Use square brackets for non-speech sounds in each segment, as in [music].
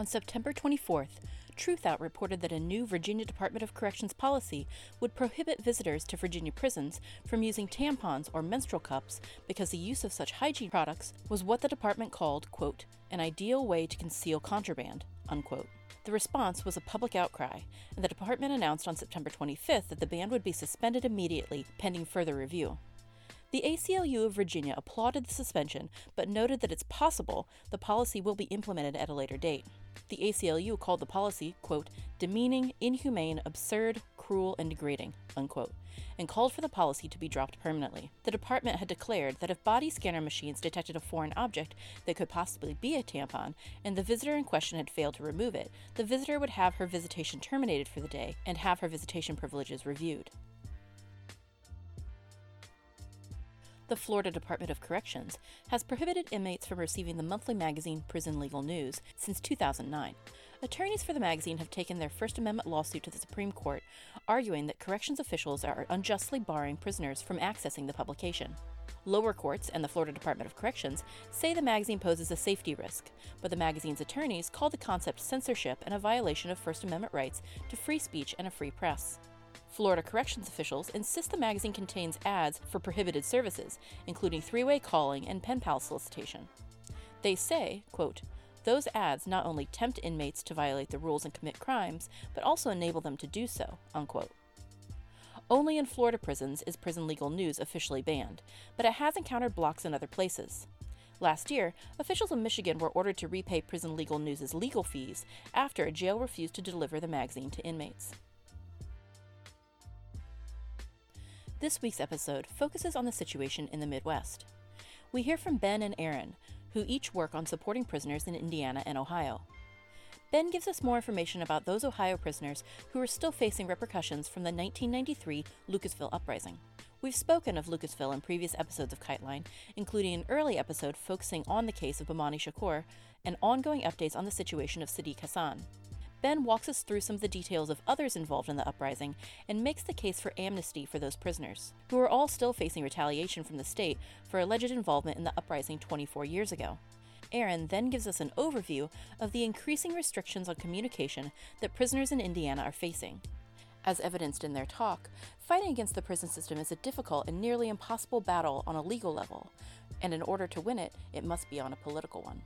On September 24th, Truthout reported that a new Virginia Department of Corrections policy would prohibit visitors to Virginia prisons from using tampons or menstrual cups because the use of such hygiene products was what the department called, quote, an ideal way to conceal contraband, unquote. The response was a public outcry, and the department announced on September 25th that the ban would be suspended immediately pending further review. The ACLU of Virginia applauded the suspension, but noted that it's possible the policy will be implemented at a later date. The ACLU called the policy, quote, demeaning, inhumane, absurd, cruel, and degrading, unquote, and called for the policy to be dropped permanently. The department had declared that if body scanner machines detected a foreign object that could possibly be a tampon, and the visitor in question had failed to remove it, the visitor would have her visitation terminated for the day and have her visitation privileges reviewed. The Florida Department of Corrections has prohibited inmates from receiving the monthly magazine Prison Legal News since 2009. Attorneys for the magazine have taken their First Amendment lawsuit to the Supreme Court, arguing that corrections officials are unjustly barring prisoners from accessing the publication. Lower courts and the Florida Department of Corrections say the magazine poses a safety risk, but the magazine's attorneys call the concept censorship and a violation of First Amendment rights to free speech and a free press. Florida corrections officials insist the magazine contains ads for prohibited services, including three way calling and pen pal solicitation. They say, quote, those ads not only tempt inmates to violate the rules and commit crimes, but also enable them to do so, unquote. Only in Florida prisons is prison legal news officially banned, but it has encountered blocks in other places. Last year, officials in Michigan were ordered to repay Prison Legal News' legal fees after a jail refused to deliver the magazine to inmates. This week's episode focuses on the situation in the Midwest. We hear from Ben and Aaron, who each work on supporting prisoners in Indiana and Ohio. Ben gives us more information about those Ohio prisoners who are still facing repercussions from the 1993 Lucasville uprising. We've spoken of Lucasville in previous episodes of Kiteline, including an early episode focusing on the case of Bomani Shakur and ongoing updates on the situation of Sadiq Hasan. Ben walks us through some of the details of others involved in the uprising and makes the case for amnesty for those prisoners, who are all still facing retaliation from the state for alleged involvement in the uprising 24 years ago. Aaron then gives us an overview of the increasing restrictions on communication that prisoners in Indiana are facing. As evidenced in their talk, fighting against the prison system is a difficult and nearly impossible battle on a legal level, and in order to win it, it must be on a political one.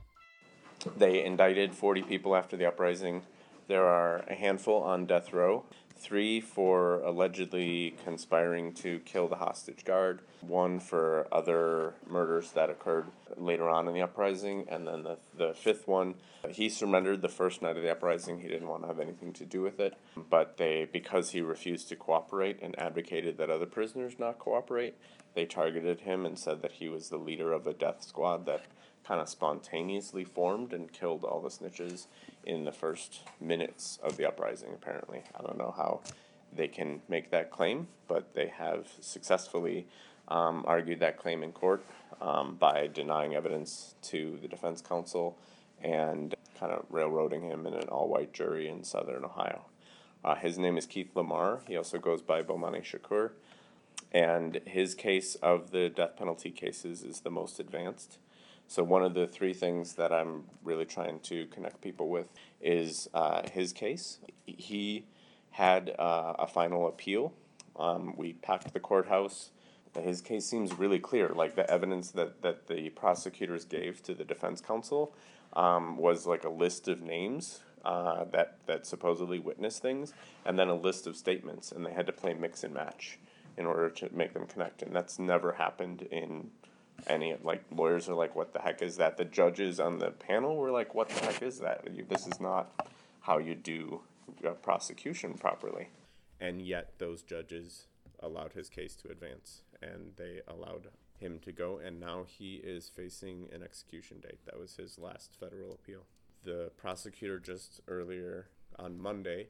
They indicted 40 people after the uprising there are a handful on death row, three for allegedly conspiring to kill the hostage guard, one for other murders that occurred later on in the uprising, and then the, the fifth one, he surrendered the first night of the uprising. He didn't want to have anything to do with it, but they, because he refused to cooperate and advocated that other prisoners not cooperate, they targeted him and said that he was the leader of a death squad that kind of spontaneously formed and killed all the snitches in the first minutes of the uprising, apparently. I don't know how they can make that claim, but they have successfully um, argued that claim in court um, by denying evidence to the defense counsel and kind of railroading him in an all white jury in southern Ohio. Uh, his name is Keith LaMar. He also goes by Bomani Shakur. And his case of the death penalty cases is the most advanced. So one of the three things that I'm really trying to connect people with is uh, his case. He had uh, a final appeal. Um, we packed the courthouse. His case seems really clear. Like the evidence that, that the prosecutors gave to the defense counsel um, was like a list of names uh, that that supposedly witnessed things, and then a list of statements, and they had to play mix and match in order to make them connect. And that's never happened in any like lawyers are like, "What the heck is that?" The judges on the panel were like, "What the heck is that? This is not how you do prosecution properly." And yet, those judges allowed his case to advance, and they allowed him to go, and now he is facing an execution date. That was his last federal appeal. The prosecutor just earlier on Monday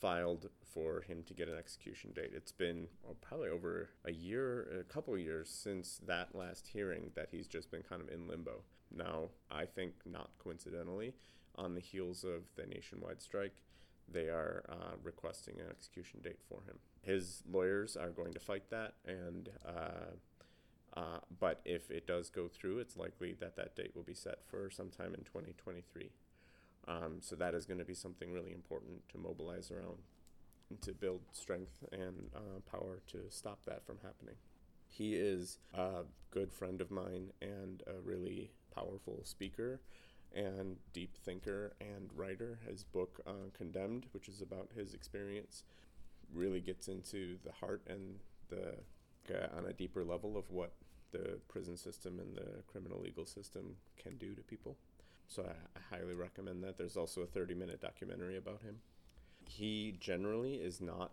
filed for him to get an execution date. It's been well, probably over a year, a couple years since that last hearing that he's just been kind of in limbo. Now, I think not coincidentally, on the heels of the nationwide strike, they are uh, requesting an execution date for him. His lawyers are going to fight that, and uh, uh, but if it does go through, it's likely that that date will be set for sometime in 2023. Um, so that is going to be something really important to mobilize around to build strength and uh, power to stop that from happening. He is a good friend of mine and a really powerful speaker and deep thinker and writer. His book, uh, Condemned, which is about his experience, really gets into the heart and the uh, on a deeper level of what the prison system and the criminal legal system can do to people. So I, I highly recommend that. There's also a 30 minute documentary about him. He generally is not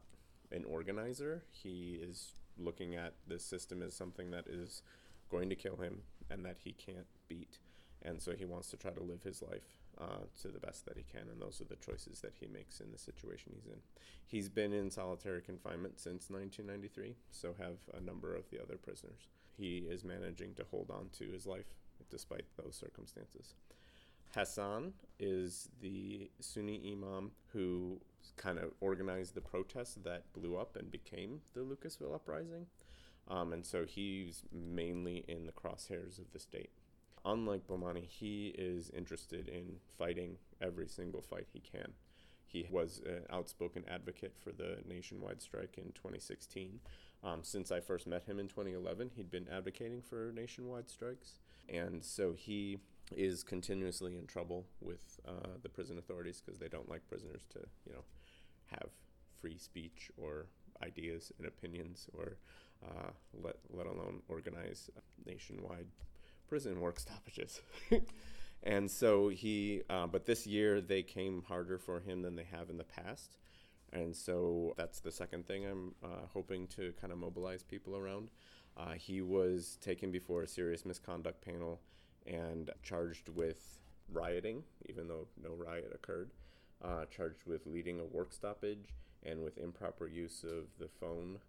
an organizer. He is looking at this system as something that is going to kill him and that he can't beat. And so he wants to try to live his life uh, to the best that he can, and those are the choices that he makes in the situation he's in. He's been in solitary confinement since 1993, so have a number of the other prisoners. He is managing to hold on to his life despite those circumstances. Hasan is the Sunni imam who kind of organized the protests that blew up and became the Lucasville uprising. Um, and so he's mainly in the crosshairs of the state. Unlike Bomani, he is interested in fighting every single fight he can. He was an outspoken advocate for the nationwide strike in 2016. Um, since I first met him in 2011, he'd been advocating for nationwide strikes. And so he is continuously in trouble with uh, the prison authorities because they don't like prisoners to, you know, have free speech or ideas and opinions or uh, let, let alone organize nationwide prison work [laughs] stoppages. and so he, uh, but this year they came harder for him than they have in the past. And so that's the second thing I'm uh, hoping to kind of mobilize people around. Uh, he was taken before a serious misconduct panel and charged with rioting, even though no riot occurred, uh, charged with leading a work stoppage and with improper use of the phone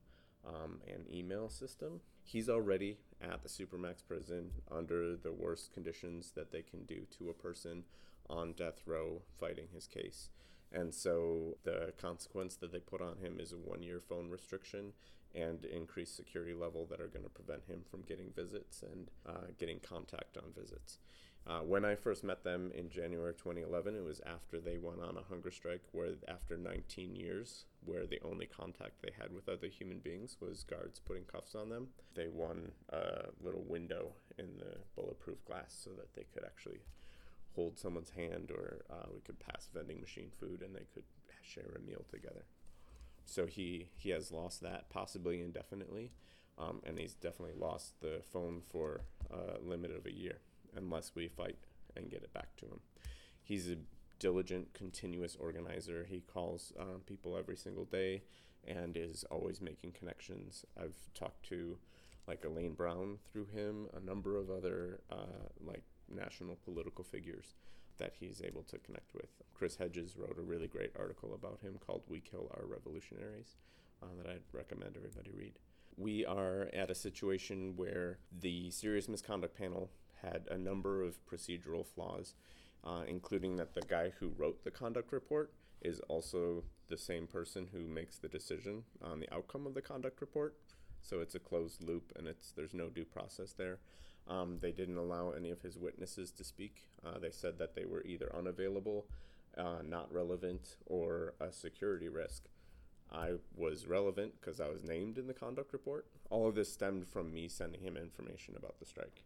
um, and email system. He's already at the Supermax prison under the worst conditions that they can do to a person on death row fighting his case. And so the consequence that they put on him is a one year phone restriction and increased security level that are going to prevent him from getting visits and uh, getting contact on visits. Uh, when I first met them in January 2011, it was after they went on a hunger strike, where after 19 years, where the only contact they had with other human beings was guards putting cuffs on them, they won a little window in the bulletproof glass so that they could actually hold someone's hand or uh, we could pass vending machine food and they could share a meal together. So he, he has lost that possibly indefinitely, um, and he's definitely lost the phone for a limit of a year unless we fight and get it back to him. He's a diligent, continuous organizer. He calls uh, people every single day and is always making connections. I've talked to like Elaine Brown through him, a number of other uh, like national political figures that he's able to connect with. Chris Hedges wrote a really great article about him called We Kill Our Revolutionaries uh, that I'd recommend everybody read. We are at a situation where the serious misconduct panel had a number of procedural flaws, uh, including that the guy who wrote the conduct report is also the same person who makes the decision on the outcome of the conduct report. So it's a closed loop, and it's there's no due process there. Um, they didn't allow any of his witnesses to speak. Uh, they said that they were either unavailable, uh, not relevant, or a security risk. I was relevant because I was named in the conduct report. All of this stemmed from me sending him information about the strike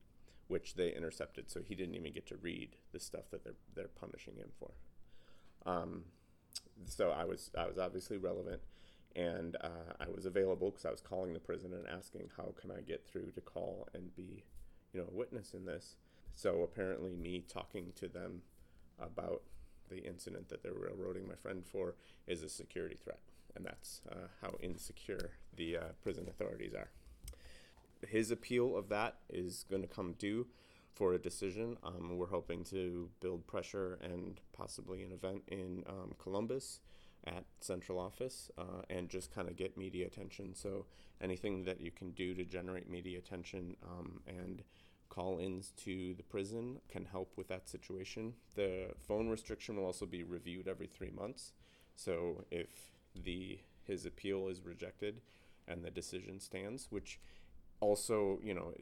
which they intercepted. So he didn't even get to read the stuff that they're they're punishing him for. Um, so I was I was obviously relevant, and uh, I was available because I was calling the prison and asking how can I get through to call and be, you know, a witness in this. So apparently, me talking to them about the incident that they're railroading my friend for is a security threat, and that's uh, how insecure the uh, prison authorities are his appeal of that is going to come due for a decision. Um, we're hoping to build pressure and possibly an event in um, Columbus at central office uh, and just kind of get media attention. So anything that you can do to generate media attention um, and call ins to the prison can help with that situation. The phone restriction will also be reviewed every three months. So if the his appeal is rejected and the decision stands, which also, you know,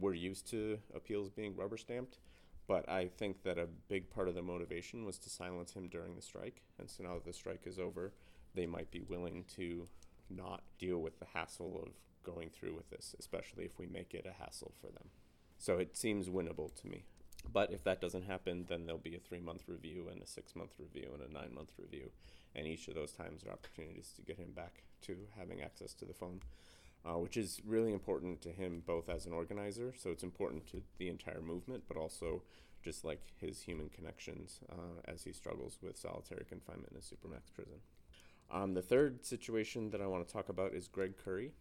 we're used to appeals being rubber stamped. But I think that a big part of the motivation was to silence him during the strike. And so now that the strike is over, they might be willing to not deal with the hassle of going through with this, especially if we make it a hassle for them. So it seems winnable to me. But if that doesn't happen, then there'll be a three month review and a six month review and a nine month review. And each of those times are opportunities to get him back to having access to the phone uh, which is really important to him both as an organizer. So it's important to the entire movement, but also just like his human connections uh, as he struggles with solitary confinement in a supermax prison. Um, the third situation that I want to talk about is Greg Curry.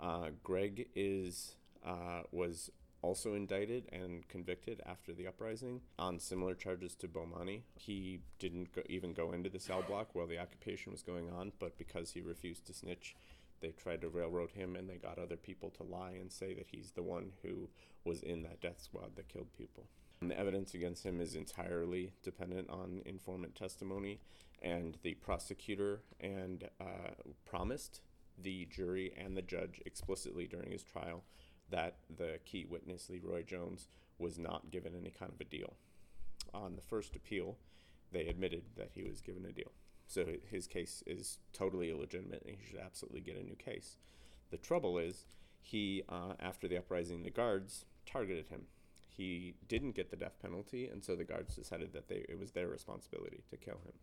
Uh, Greg is uh, was also indicted and convicted after the uprising on similar charges to Bomani. He didn't go, even go into the cell block while the occupation was going on, but because he refused to snitch, they tried to railroad him and they got other people to lie and say that he's the one who was in that death squad that killed people. And the evidence against him is entirely dependent on informant testimony, and the prosecutor and uh, promised the jury and the judge explicitly during his trial that the key witness, Leroy Jones, was not given any kind of a deal. On the first appeal, they admitted that he was given a deal. So his case is totally illegitimate and he should absolutely get a new case. The trouble is, he, uh, after the uprising, the guards targeted him. He didn't get the death penalty, and so the guards decided that they, it was their responsibility to kill him.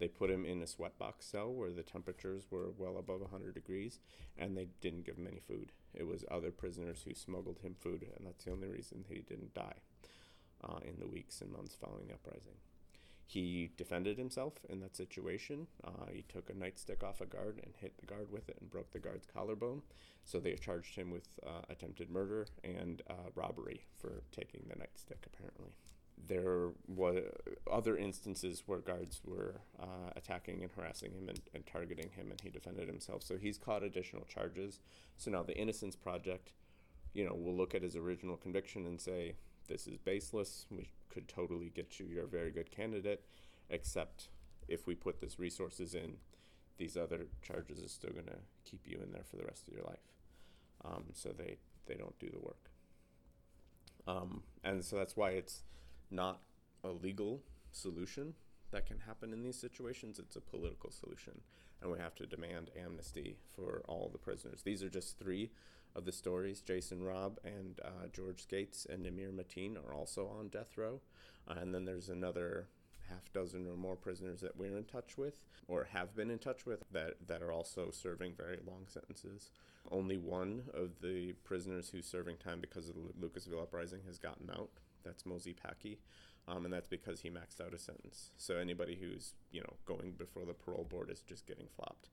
They put him in a sweatbox cell where the temperatures were well above 100 degrees, and they didn't give him any food. It was other prisoners who smuggled him food, and that's the only reason he didn't die uh, in the weeks and months following the uprising. He defended himself in that situation. Uh, he took a nightstick off a guard and hit the guard with it and broke the guard's collarbone. So they charged him with uh, attempted murder and uh, robbery for taking the nightstick, apparently. There were other instances where guards were uh, attacking and harassing him and, and targeting him, and he defended himself. So he's caught additional charges. So now the Innocence Project, you know, will look at his original conviction and say, this is baseless. We could totally get you. You're a very good candidate, except if we put this resources in, these other charges is still going to keep you in there for the rest of your life. Um, so they they don't do the work. Um, and so that's why it's not a legal solution that can happen in these situations. It's a political solution, and we have to demand amnesty for all the prisoners. These are just three of the stories. Jason Robb and uh, George Skatzes and Namir Mateen are also on death row. Uh, and then there's another half dozen or more prisoners that we're in touch with or have been in touch with that, that are also serving very long sentences. Only one of the prisoners who's serving time because of the Lucasville uprising has gotten out. That's Mozi Packy. Um, and that's because he maxed out a sentence. So anybody who's you know going before the parole board is just getting flopped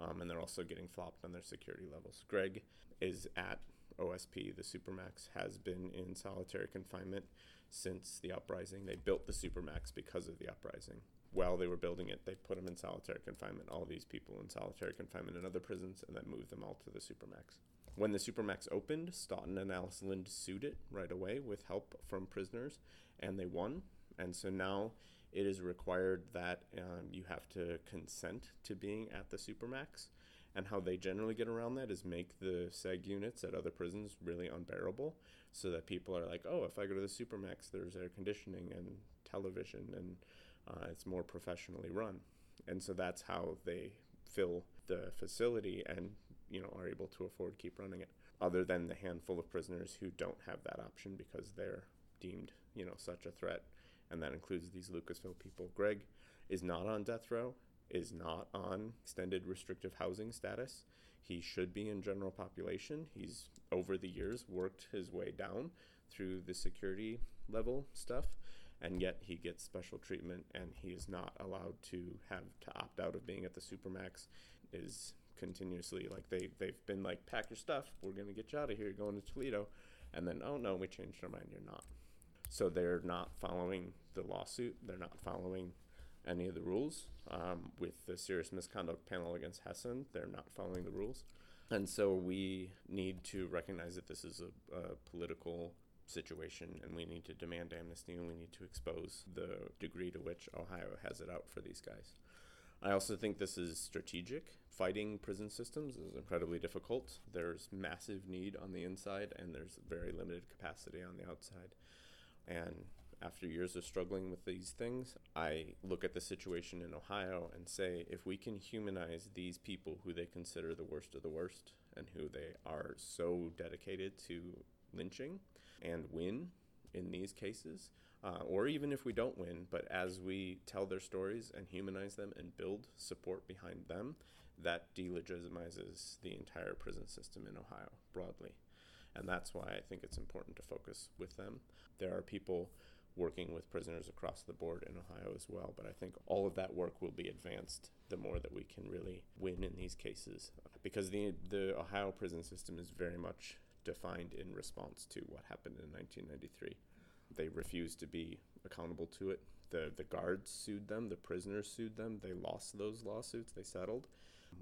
um, and they're also getting flopped on their security levels. Greg is at OSP. The Supermax has been in solitary confinement since the uprising. They built the Supermax because of the uprising. While they were building it, they put them in solitary confinement, all these people in solitary confinement in other prisons, and then moved them all to the Supermax. When the Supermax opened, Staughton and Alice Lynd sued it right away with help from prisoners, and they won. And so now it is required that um, you have to consent to being at the supermax. And how they generally get around that is make the SEG units at other prisons really unbearable so that people are like, oh, if I go to the supermax, there's air conditioning and television and uh, it's more professionally run. And so that's how they fill the facility and you know are able to afford keep running it other than the handful of prisoners who don't have that option because they're deemed you know such a threat and that includes these Lucasville people. Greg is not on death row, is not on extended restrictive housing status. He should be in general population. He's over the years worked his way down through the security level stuff, and yet he gets special treatment and he is not allowed to have to opt out of being at the supermax. Is continuously. Like they they've been like, pack your stuff, we're gonna get you out of here, going to Toledo, and then oh no, we changed our mind, you're not. So they're not following the lawsuit. They're not following any of the rules. Um, with the serious misconduct panel against Hasan, they're not following the rules. And so we need to recognize that this is a, a political situation and we need to demand amnesty and we need to expose the degree to which Ohio has it out for these guys. I also think this is strategic. Fighting prison systems is incredibly difficult. There's massive need on the inside and there's very limited capacity on the outside. And after years of struggling with these things, I look at the situation in Ohio and say if we can humanize these people who they consider the worst of the worst and who they are so dedicated to lynching and win in these cases, uh, or even if we don't win, but as we tell their stories and humanize them and build support behind them, that delegitimizes the entire prison system in Ohio broadly. And that's why I think it's important to focus with them. There are people working with prisoners across the board in Ohio as well. But I think all of that work will be advanced the more that we can really win in these cases, because the the Ohio prison system is very much defined in response to what happened in 1993. They refused to be accountable to it. The the guards sued them, the prisoners sued them. They lost those lawsuits. They settled,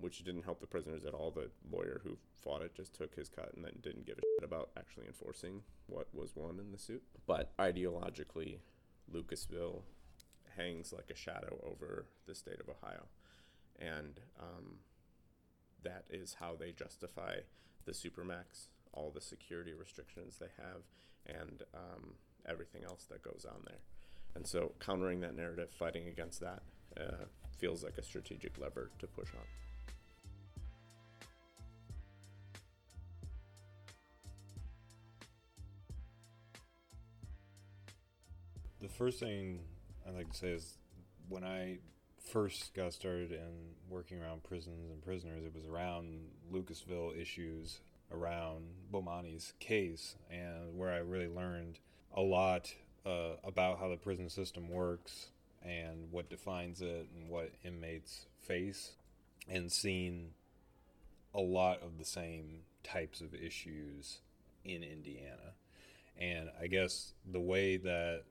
which didn't help the prisoners at all. The lawyer who fought it just took his cut and then didn't give a shit about actually enforcing what was won in the suit. But ideologically, Lucasville hangs like a shadow over the state of Ohio, and um, that is how they justify the supermax, all the security restrictions they have, and um, everything else that goes on there. And so, countering that narrative, fighting against that, uh, feels like a strategic lever to push on. The first thing I'd like to say is when I first got started in working around prisons and prisoners, it was around Lucasville issues around Bomani's case, and where I really learned a lot uh, about how the prison system works and what defines it and what inmates face, and seen a lot of the same types of issues in Indiana. And I guess the way that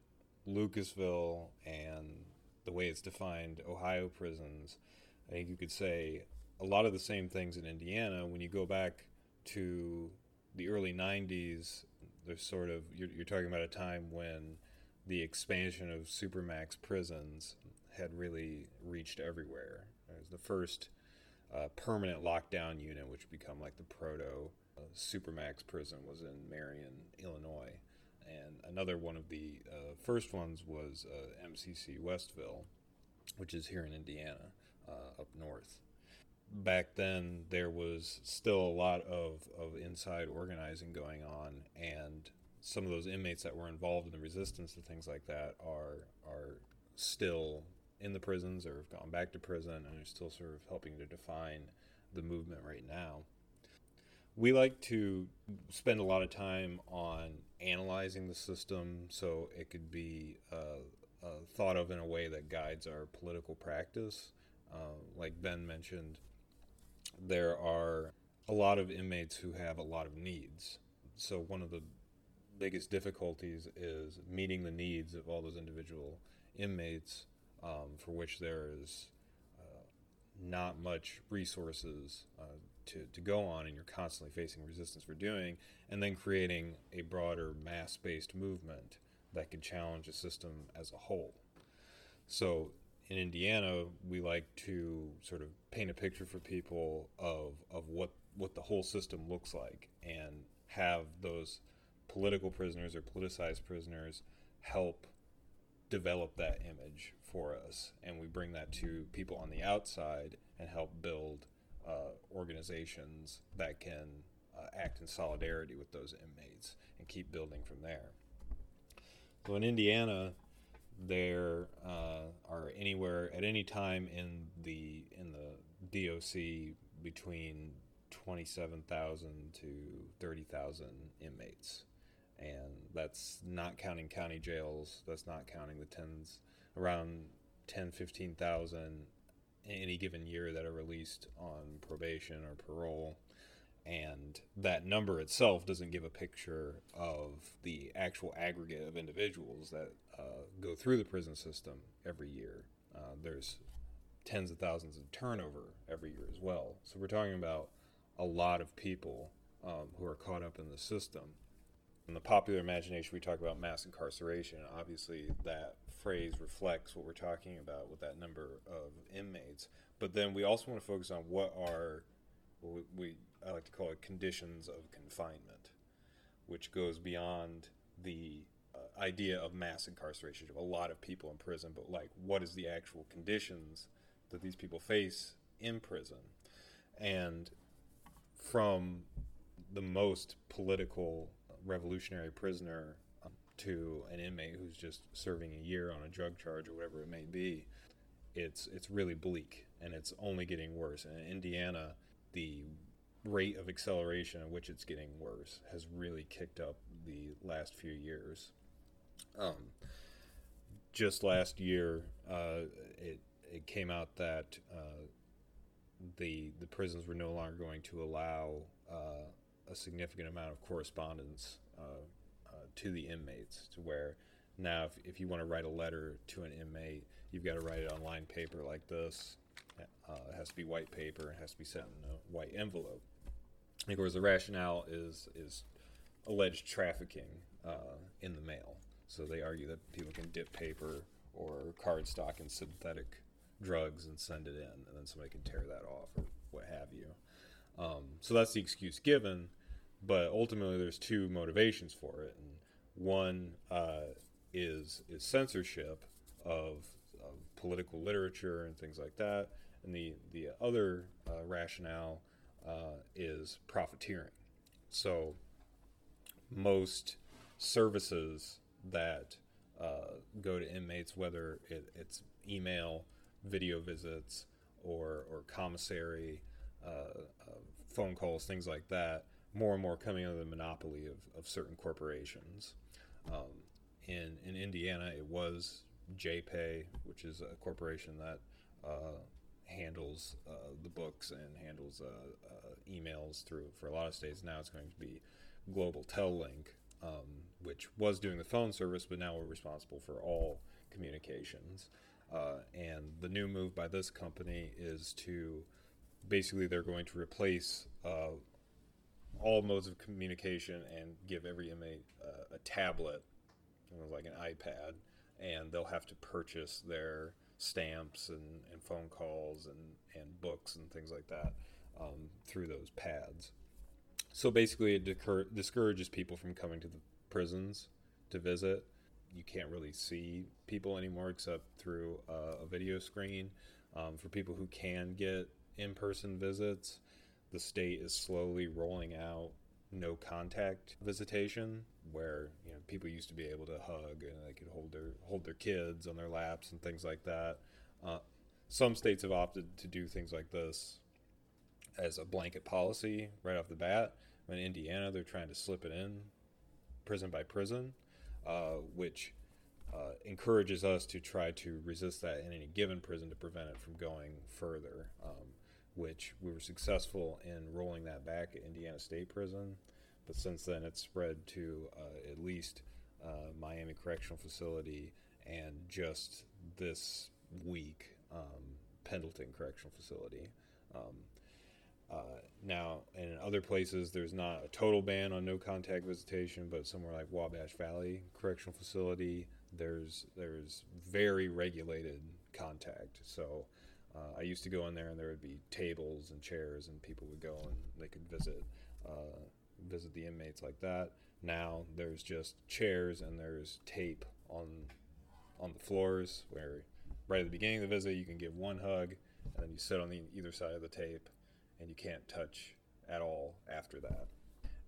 Lucasville and the way it's defined Ohio prisons, I think you could say a lot of the same things in Indiana. When you go back to the early 90s, there's sort of, you're, you're talking about a time when the expansion of supermax prisons had really reached everywhere. It was the first uh, permanent lockdown unit, which become like the proto uh, supermax prison, was in Marion, Illinois and another one of the uh, first ones was uh, MCC Westville, which is here in Indiana, uh, up north. Back then, there was still a lot of, of inside organizing going on, and some of those inmates that were involved in the resistance and things like that are are still in the prisons or have gone back to prison and are still sort of helping to define the movement right now we like to spend a lot of time on analyzing the system so it could be uh, uh, thought of in a way that guides our political practice. Uh, like Ben mentioned, there are a lot of inmates who have a lot of needs. So, one of the biggest difficulties is meeting the needs of all those individual inmates um, for which there is uh, not much resources uh, to, to go on and you're constantly facing resistance for doing, and then creating a broader mass based movement that can challenge the system as a whole. So in Indiana, we like to sort of paint a picture for people of, of what, what the whole system looks like and have those political prisoners or politicized prisoners help develop that image for us. And we bring that to people on the outside and help build uh, organizations that can uh, act in solidarity with those inmates and keep building from there. So in Indiana, there uh, are anywhere at any time in the in the DOC between twenty seven thousand to thirty thousand inmates, and that's not counting county jails. That's not counting the tens around 10, 15,000 any given year that are released on probation or parole. And that number itself doesn't give a picture of the actual aggregate of individuals that uh, go through the prison system every year. Uh, there's tens of thousands of turnover every year as well. So we're talking about a lot of people um, who are caught up in the system. In the popular imagination, we talk about mass incarceration. Obviously, that phrase reflects what we're talking about with that number of inmates. But then we also want to focus on what are what we I like to call it conditions of confinement, which goes beyond the idea of mass incarceration of a lot of people in prison, but like what is the actual conditions that these people face in prison, and from the most political revolutionary prisoner um, to an inmate who's just serving a year on a drug charge or whatever it may be, it's it's really bleak and it's only getting worse. And in Indiana, the rate of acceleration at which it's getting worse has really kicked up the last few years. Um, just last year, uh, it it came out that uh, the the prisons were no longer going to allow uh, a significant amount of correspondence uh, uh, to the inmates, to where now if, if you want to write a letter to an inmate, you've got to write it on lined paper like this. Uh, it has to be white paper. It has to be sent in a white envelope. of course, the rationale is is alleged trafficking uh, in. So they argue that people can dip paper or cardstock in synthetic drugs and send it in, and then somebody can tear that off or what have you. Um, so that's the excuse given, but ultimately there's two motivations for it, and one uh, is is censorship of, of, political literature and things like that, and the the other uh, rationale uh, is profiteering. So most services that uh, go to inmates, whether it, it's email, video visits, or or commissary, uh, uh, phone calls, things like that, more and more coming under the monopoly of, of certain corporations. Um, in in Indiana, it was JPay, which is a corporation that uh, handles uh, the books and handles uh, emails through for a lot of states. Now it's going to be Global Tel-Link, um, which was doing the phone service, but now we're responsible for all communications. Uh, and the new move by this company is to basically they're going to replace uh, all modes of communication and give every inmate uh, a tablet, like an iPad, and they'll have to purchase their stamps and, and phone calls and, and books and things like that um, through those pads. So basically, it decur- discourages people from coming to the prisons to visit. You can't really see people anymore except through uh, a video screen. Um, for people who can get in person visits, the state is slowly rolling out no contact visitation where you know people used to be able to hug and they could hold their hold their kids on their laps and things like that. Uh, some states have opted to do things like this as a blanket policy right off the bat. In Indiana, they're trying to slip it in prison by prison, uh, which uh, encourages us to try to resist that in any given prison to prevent it from going further. Um, which we were successful in rolling that back at Indiana State Prison. But since then, it's spread to uh, at least uh, Miami Correctional Facility and just this week, um, Pendleton Correctional Facility. Um, uh, now, in other places, there's not a total ban on no contact visitation, but somewhere like Wabash Valley Correctional Facility, there's there's very regulated contact. So uh, I used to go in there and there would be tables and chairs and people would go and they could visit uh, visit the inmates like that. Now there's just chairs and there's tape on on the floors where right at the beginning of the visit you can give one hug and then you sit on the either side of the tape and you can't touch at all after that.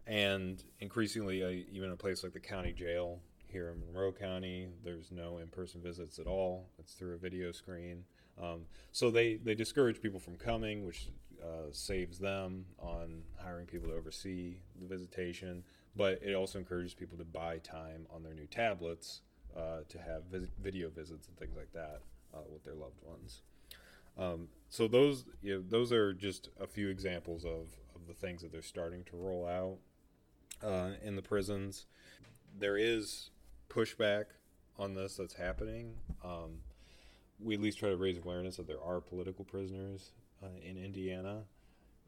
And increasingly, uh, even a place like the county jail here in Monroe County, there's no in-person visits at all. It's through a video screen. Um, so they, they discourage people from coming, which uh, saves them on hiring people to oversee the visitation. But it also encourages people to buy time on their new tablets uh, to have vis- video visits and things like that uh, with their loved ones. Um, so those you know, those are just a few examples of, of the things that they're starting to roll out uh, in the prisons. There is pushback on this that's happening. Um, we at least try to raise awareness that there are political prisoners uh, in Indiana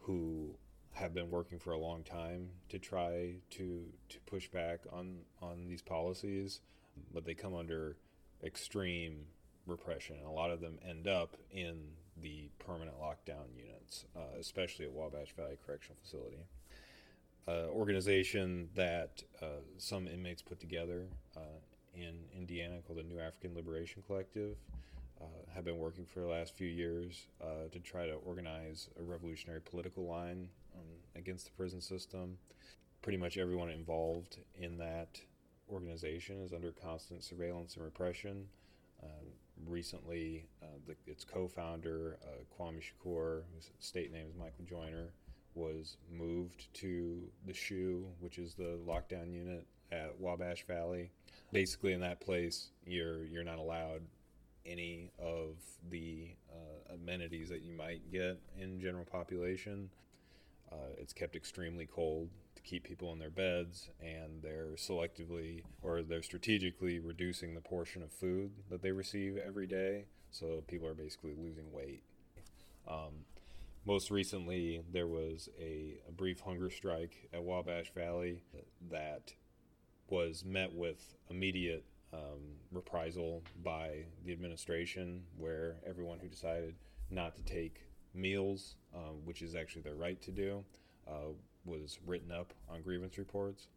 who have been working for a long time to try to to push back on on these policies, but they come under extreme repression. And a lot of them end up in the permanent lockdown units, uh, especially at Wabash Valley Correctional Facility. Uh, organization that uh, some inmates put together uh, in Indiana called the New Afrikan Liberation Collective. Uh, have been working for the last few years uh, to try to organize a revolutionary political line um, against the prison system. Pretty much everyone involved in that organization is under constant surveillance and repression. Uh, recently, uh, the, its co-founder uh, Kwame Shakur, whose state name is Michael Joyner, was moved to the SHU, which is the lockdown unit at Wabash Valley. Basically, in that place, you're you're not allowed any of the uh, amenities that you might get in general population. Uh, it's kept extremely cold to keep people in their beds, and they're selectively or they're strategically reducing the portion of food that they receive every day. So people are basically losing weight. Um, most recently, there was a, a, brief hunger strike at Wabash Valley that was met with immediate um, reprisal by the administration, where everyone who decided not to take meals, um, which is actually their right to do, uh, was written up on grievance reports.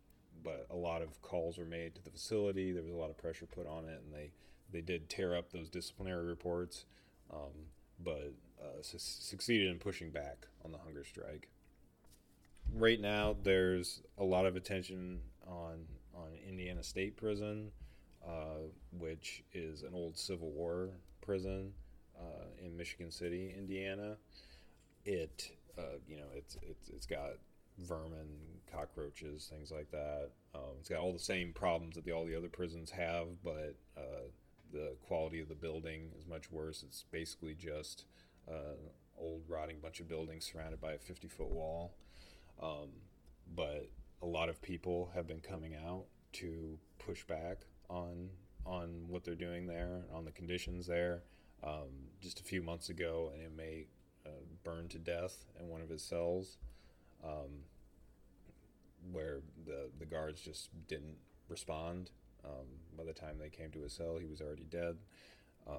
But a lot of calls were made to the facility. There was a lot of pressure put on it, and they they did tear up those disciplinary reports, um, but uh, su- succeeded in pushing back on the hunger strike. Right now, there's a lot of attention on on Indiana State Prison, uh, which is an old Civil War prison uh, in Michigan City, Indiana. It uh, you know, it's it's it's got vermin, cockroaches, things like that. Um, it's got all the same problems that the, all the other prisons have, but uh, the quality of the building is much worse. It's basically just uh, old rotting bunch of buildings surrounded by a 50 foot wall. Um, but a lot of people have been coming out to push back on on what they're doing there, on the conditions there. Um, just a few months ago, an inmate uh, burned to death in one of his cells, um, where the the guards just didn't respond. Um, by the time they came to his cell, he was already dead. Um,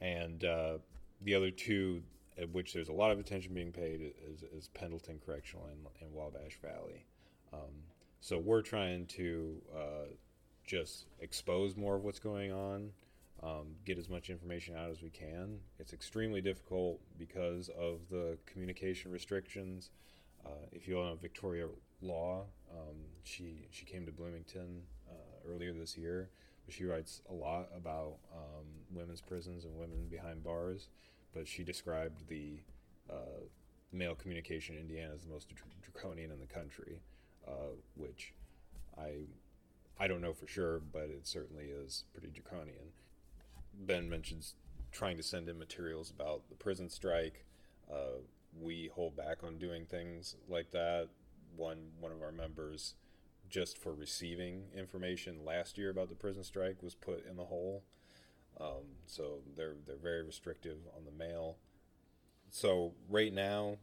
and uh, the other two, at which there's a lot of attention being paid, is, is Pendleton Correctional and, and Wabash Valley. Um, so we're trying to uh, just expose more of what's going on um, get as much information out as we can. It's extremely difficult because of the communication restrictions. Uh, if you all know Victoria Law, um, she she came to Bloomington uh, earlier this year. She writes a lot about um, women's prisons and women behind bars. But she described the uh, mail communication in Indiana as the most draconian in the country, uh, which I I don't know for sure, but it certainly is pretty draconian. Ben mentions trying to send in materials about the prison strike. Uh, we hold back on doing things like that. One one of our members, just for receiving information last year about the prison strike, was put in the hole. Um, so they're they're very restrictive on the mail. So right now,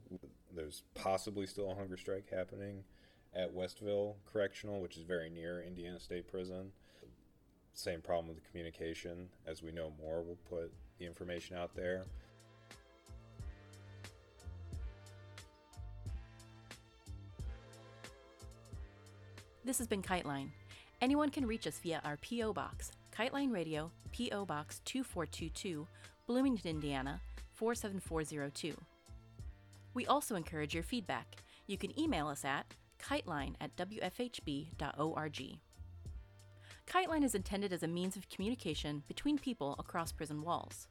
there's possibly still a hunger strike happening at Westville Correctional, which is very near Indiana State Prison same problem with the communication. As we know more, we'll put the information out there. This has been Kiteline. Anyone can reach us via our P.O. Box, Kiteline Radio, P.O. Box 2422, Bloomington, Indiana 47402. We also encourage your feedback. You can email us at kiteline at wfhb.org. KiteLine is intended as a means of communication between people across prison walls.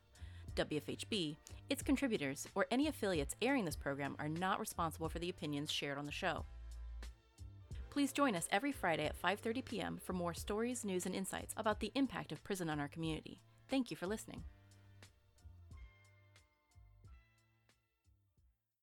WFHB, its contributors, or any affiliates airing this program are not responsible for the opinions shared on the show. Please join us every Friday at 5:30 p.m. for more stories, news, and insights about the impact of prison on our community. Thank you for listening.